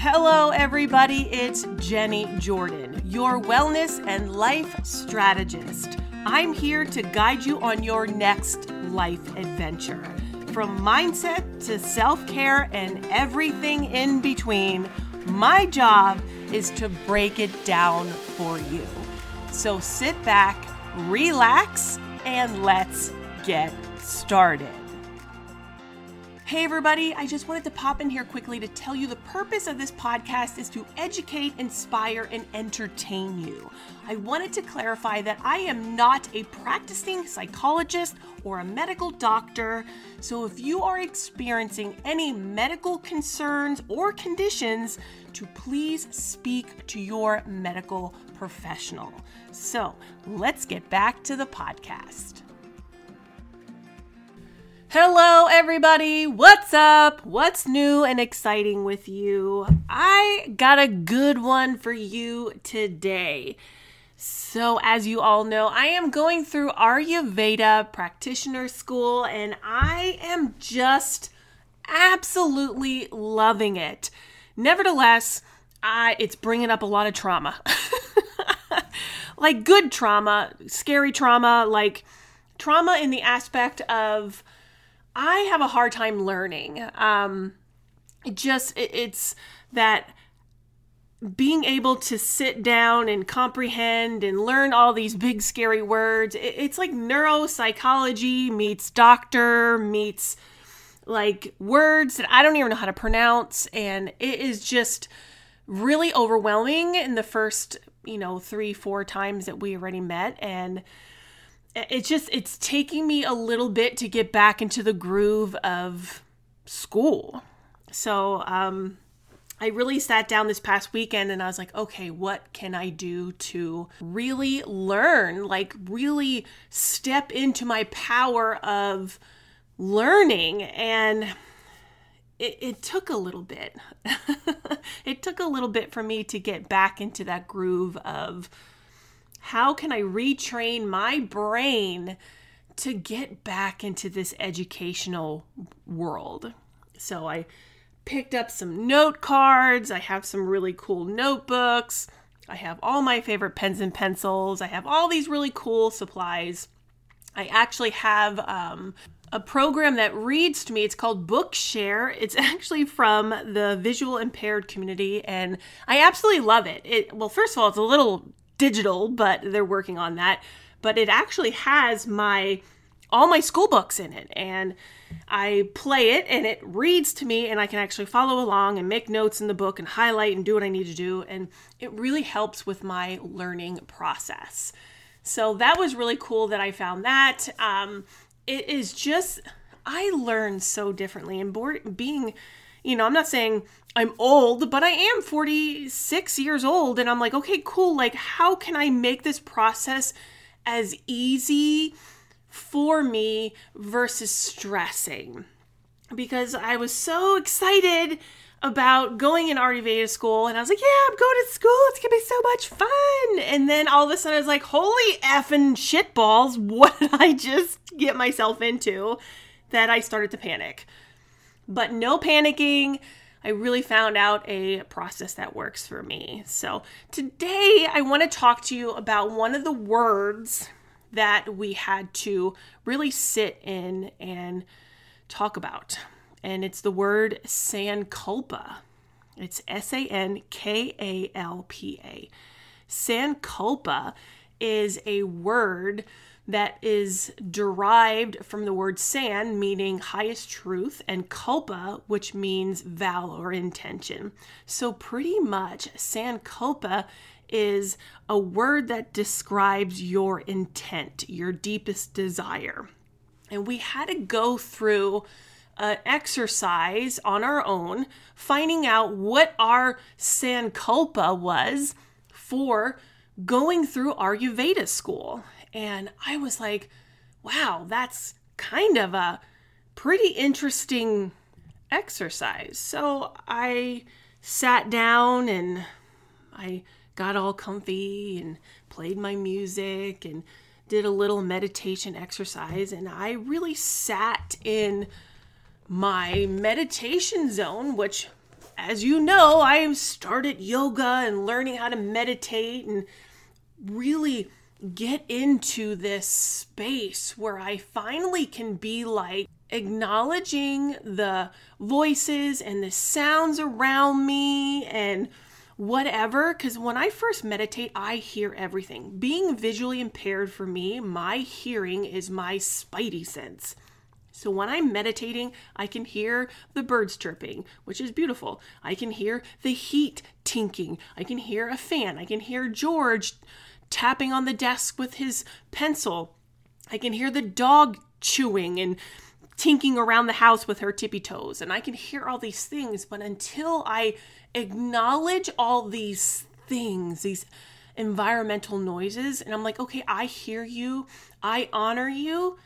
Hello, everybody. It's Jennie Jordan, your wellness and life strategist. I'm here to guide you on your next life adventure. From mindset to self care and everything in between, my job is to break it down for you. So sit back, relax, and let's get started. Hey, everybody, I just wanted to pop in here quickly to tell you the purpose of this podcast is to educate, inspire, and entertain you. I wanted to clarify that I am not a practicing psychologist or a medical doctor, so if you are experiencing any medical concerns or conditions, to please speak to your medical professional. So let's get back to the podcast. Hello, everybody. What's up? What's new and exciting with you? I got a good one for you today. So, as you all know, I am going through Ayurveda practitioner school and I am just absolutely loving it. Nevertheless, I, it's bringing up a lot of trauma. like good trauma, scary trauma, like trauma in the aspect of I have a hard time learning. Um, it just it, it's that being able to sit down and comprehend and learn all these big scary words. It, it's like neuropsychology meets doctor meets like words that I don't even know how to pronounce, and it is just really overwhelming in the first you know three four times that we already met and it's just it's taking me a little bit to get back into the groove of school. So, um I really sat down this past weekend and I was like, okay, what can I do to really learn, like really step into my power of learning? And it, it took a little bit. it took a little bit for me to get back into that groove of how can I retrain my brain to get back into this educational world? So I picked up some note cards. I have some really cool notebooks. I have all my favorite pens and pencils. I have all these really cool supplies. I actually have um, a program that reads to me. It's called Bookshare. It's actually from the visual impaired community, and I absolutely love it. It well, first of all, it's a little digital, but they're working on that. But it actually has my all my school books in it and I play it and it reads to me and I can actually follow along and make notes in the book and highlight and do what I need to do and it really helps with my learning process. So that was really cool that I found that. Um, it is just I learn so differently and board, being you know, I'm not saying I'm old, but I am 46 years old. And I'm like, okay, cool. Like, how can I make this process as easy for me versus stressing? Because I was so excited about going in Ayurveda school, and I was like, yeah, I'm going to school. It's gonna be so much fun. And then all of a sudden, I was like, holy effing shitballs, what did I just get myself into? That I started to panic. But no panicking. I really found out a process that works for me. So, today I want to talk to you about one of the words that we had to really sit in and talk about. And it's the word sankalpa. It's S A N K A L P A. Sankalpa is a word that is derived from the word san, meaning highest truth, and kalpa, which means vow or intention. So, pretty much, sankalpa is a word that describes your intent, your deepest desire. And we had to go through an exercise on our own, finding out what our sankalpa was for going through Ayurveda school. And I was like, wow, that's kind of a pretty interesting exercise. So I sat down and I got all comfy and played my music and did a little meditation exercise. And I really sat in my meditation zone, which as you know, I started yoga and learning how to meditate and really get into this space where I finally can be like acknowledging the voices and the sounds around me and whatever. Because when I first meditate, I hear everything. Being visually impaired for me, my hearing is my spidey sense. So when I'm meditating, I can hear the birds chirping, which is beautiful. I can hear the heat tinking. I can hear a fan. I can hear George tapping on the desk with his pencil. I can hear the dog chewing and tinking around the house with her tippy toes. And I can hear all these things, but until I acknowledge all these things, these environmental noises, and I'm like, okay, I hear you, I honor you,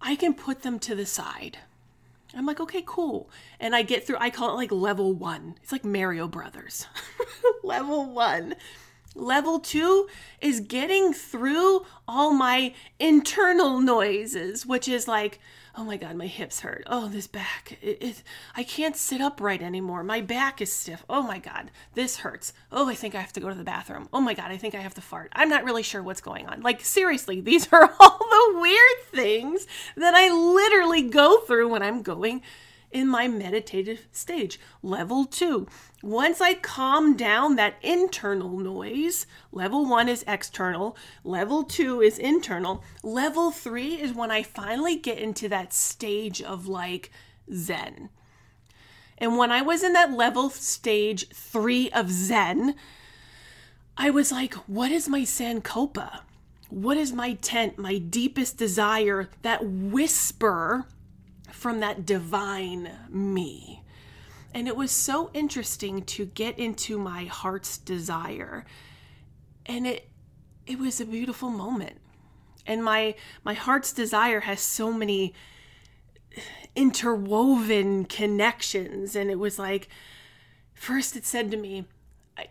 I can put them to the side. I'm like, okay, cool. And I get through, I call it like level one. It's like Mario Brothers. level one. Level two is getting through all my internal noises, which is like, oh my God, my hips hurt. Oh, this back. It, it, I can't sit upright anymore. My back is stiff. Oh my God, this hurts. Oh, I think I have to go to the bathroom. Oh my God, I think I have to fart. I'm not really sure what's going on. Like, seriously, these are all the weird things that I literally go through when I'm going in my meditative stage. Level two, once I calm down that internal noise, level one is external, level two is internal, level three is when I finally get into that stage of like Zen. And when I was in that level stage three of Zen, I was like, what is my Sankalpa? What is my tent, my deepest desire, that whisper from that divine me. And it was so interesting to get into my heart's desire. And it it was a beautiful moment. And my my heart's desire has so many interwoven connections and it was like first it said to me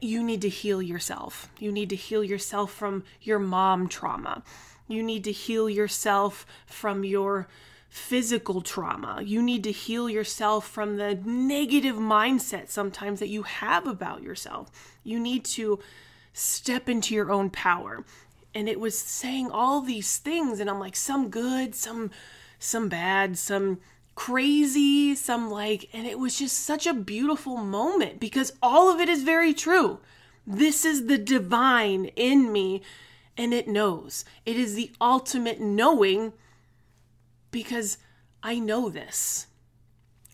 you need to heal yourself. You need to heal yourself from your mom trauma. You need to heal yourself from your physical trauma. You need to heal yourself from the negative mindset sometimes that you have about yourself. You need to step into your own power. And it was saying all these things and I'm like some good, some some bad, some crazy, some like and it was just such a beautiful moment because all of it is very true. This is the divine in me and it knows. It is the ultimate knowing because I know this.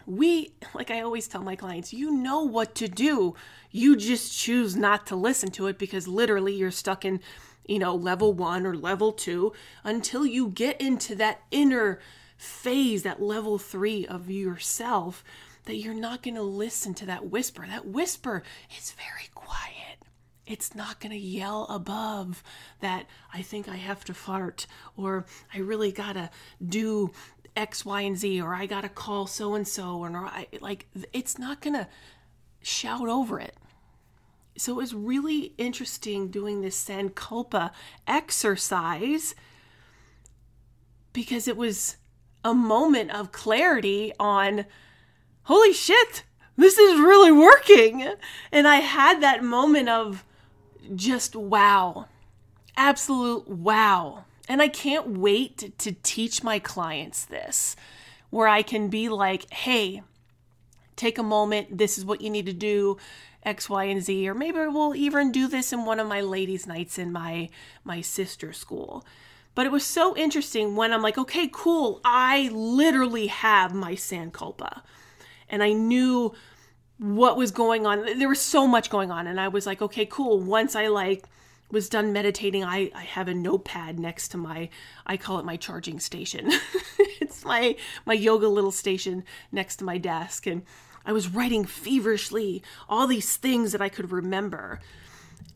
We, like I always tell my clients, you know what to do. You just choose not to listen to it because literally you're stuck in, you know, level one or level two until you get into that inner phase, that level three of yourself, that you're not going to listen to that whisper. That whisper is very quiet. It's not going to yell above that I think I have to fart or I really got to do X, Y, and Z or I got to call so and so or I like it's not going to shout over it. So it was really interesting doing this Sankalpa exercise because it was a moment of clarity on holy shit, this is really working. And I had that moment of just wow. Absolute wow. And I can't wait to teach my clients this, where I can be like, hey, take a moment. This is what you need to do. X, Y, and Z, or maybe we'll even do this in one of my ladies' nights in my my sister school. But it was so interesting when I'm like, okay, cool. I literally have my Sankalpa. And I knew what was going on. There was so much going on. And I was like, okay, cool. Once I like was done meditating, I, I have a notepad next to my, I call it my charging station. it's my, my yoga little station next to my desk. And I was writing feverishly all these things that I could remember.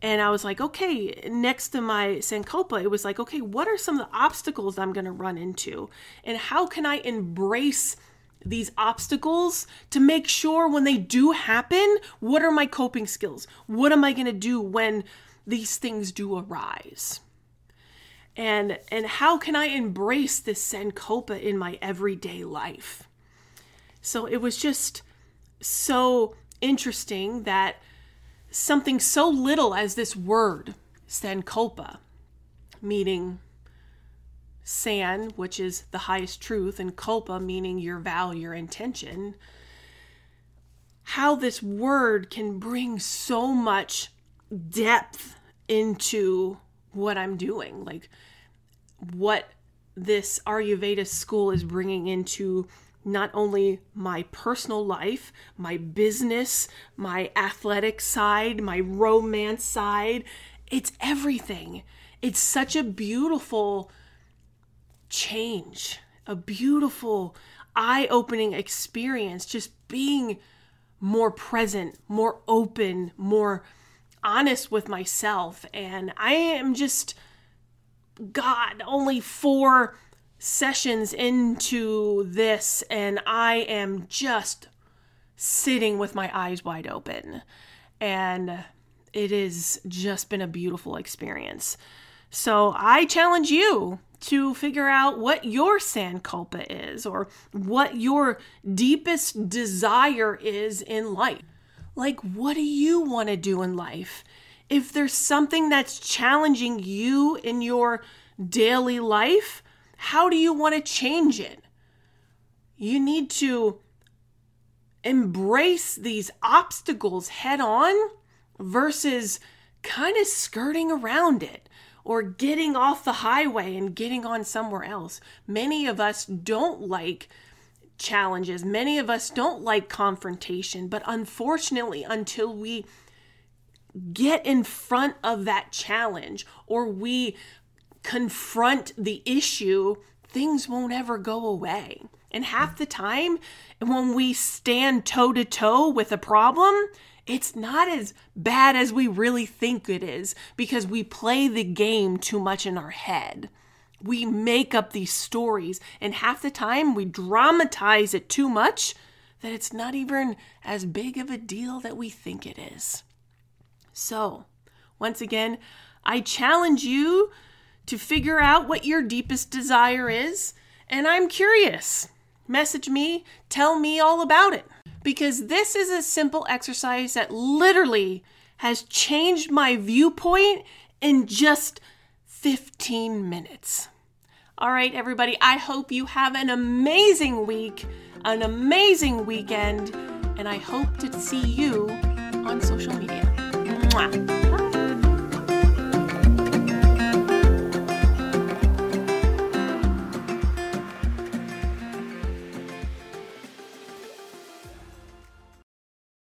And I was like, okay, next to my Sankalpa, it was like, okay, what are some of the obstacles I'm going to run into? And how can I embrace these obstacles to make sure when they do happen, what are my coping skills? What am I going to do when these things do arise? And and how can I embrace this Sankalpa in my everyday life? So it was just so interesting that something so little as this word, sankalpa, meaning san, which is the highest truth, and kalpa, meaning your vow, your intention, how this word can bring so much depth into what I'm doing. Like what this Ayurveda school is bringing into not only my personal life, my business, my athletic side, my romance side, it's everything. It's such a beautiful change, a beautiful, eye opening experience, just being more present, more open, more honest with myself. And I am just, God, only four sessions into this, and I am just sitting with my eyes wide open. And it has just been a beautiful experience. So I challenge you to figure out what your sankalpa is or what your deepest desire is in life. Like, what do you want to do in life? If there's something that's challenging you in your daily life, how do you want to change it? You need to embrace these obstacles head on versus kind of skirting around it or getting off the highway and getting on somewhere else. Many of us don't like challenges. Many of us don't like confrontation, but unfortunately, until we get in front of that challenge or we confront the issue, things won't ever go away. And half the time, when we stand toe to toe with a problem, it's not as bad as we really think it is because we play the game too much in our head. We make up these stories, and half the time we dramatize it too much that it's not even as big of a deal that we think it is. So, once again, I challenge you to figure out what your deepest desire is, and I'm curious. Message me, tell me all about it because this is a simple exercise that literally has changed my viewpoint in just 15 minutes. All right, everybody, I hope you have an amazing week, an amazing weekend, and I hope to see you on social media. Mwah.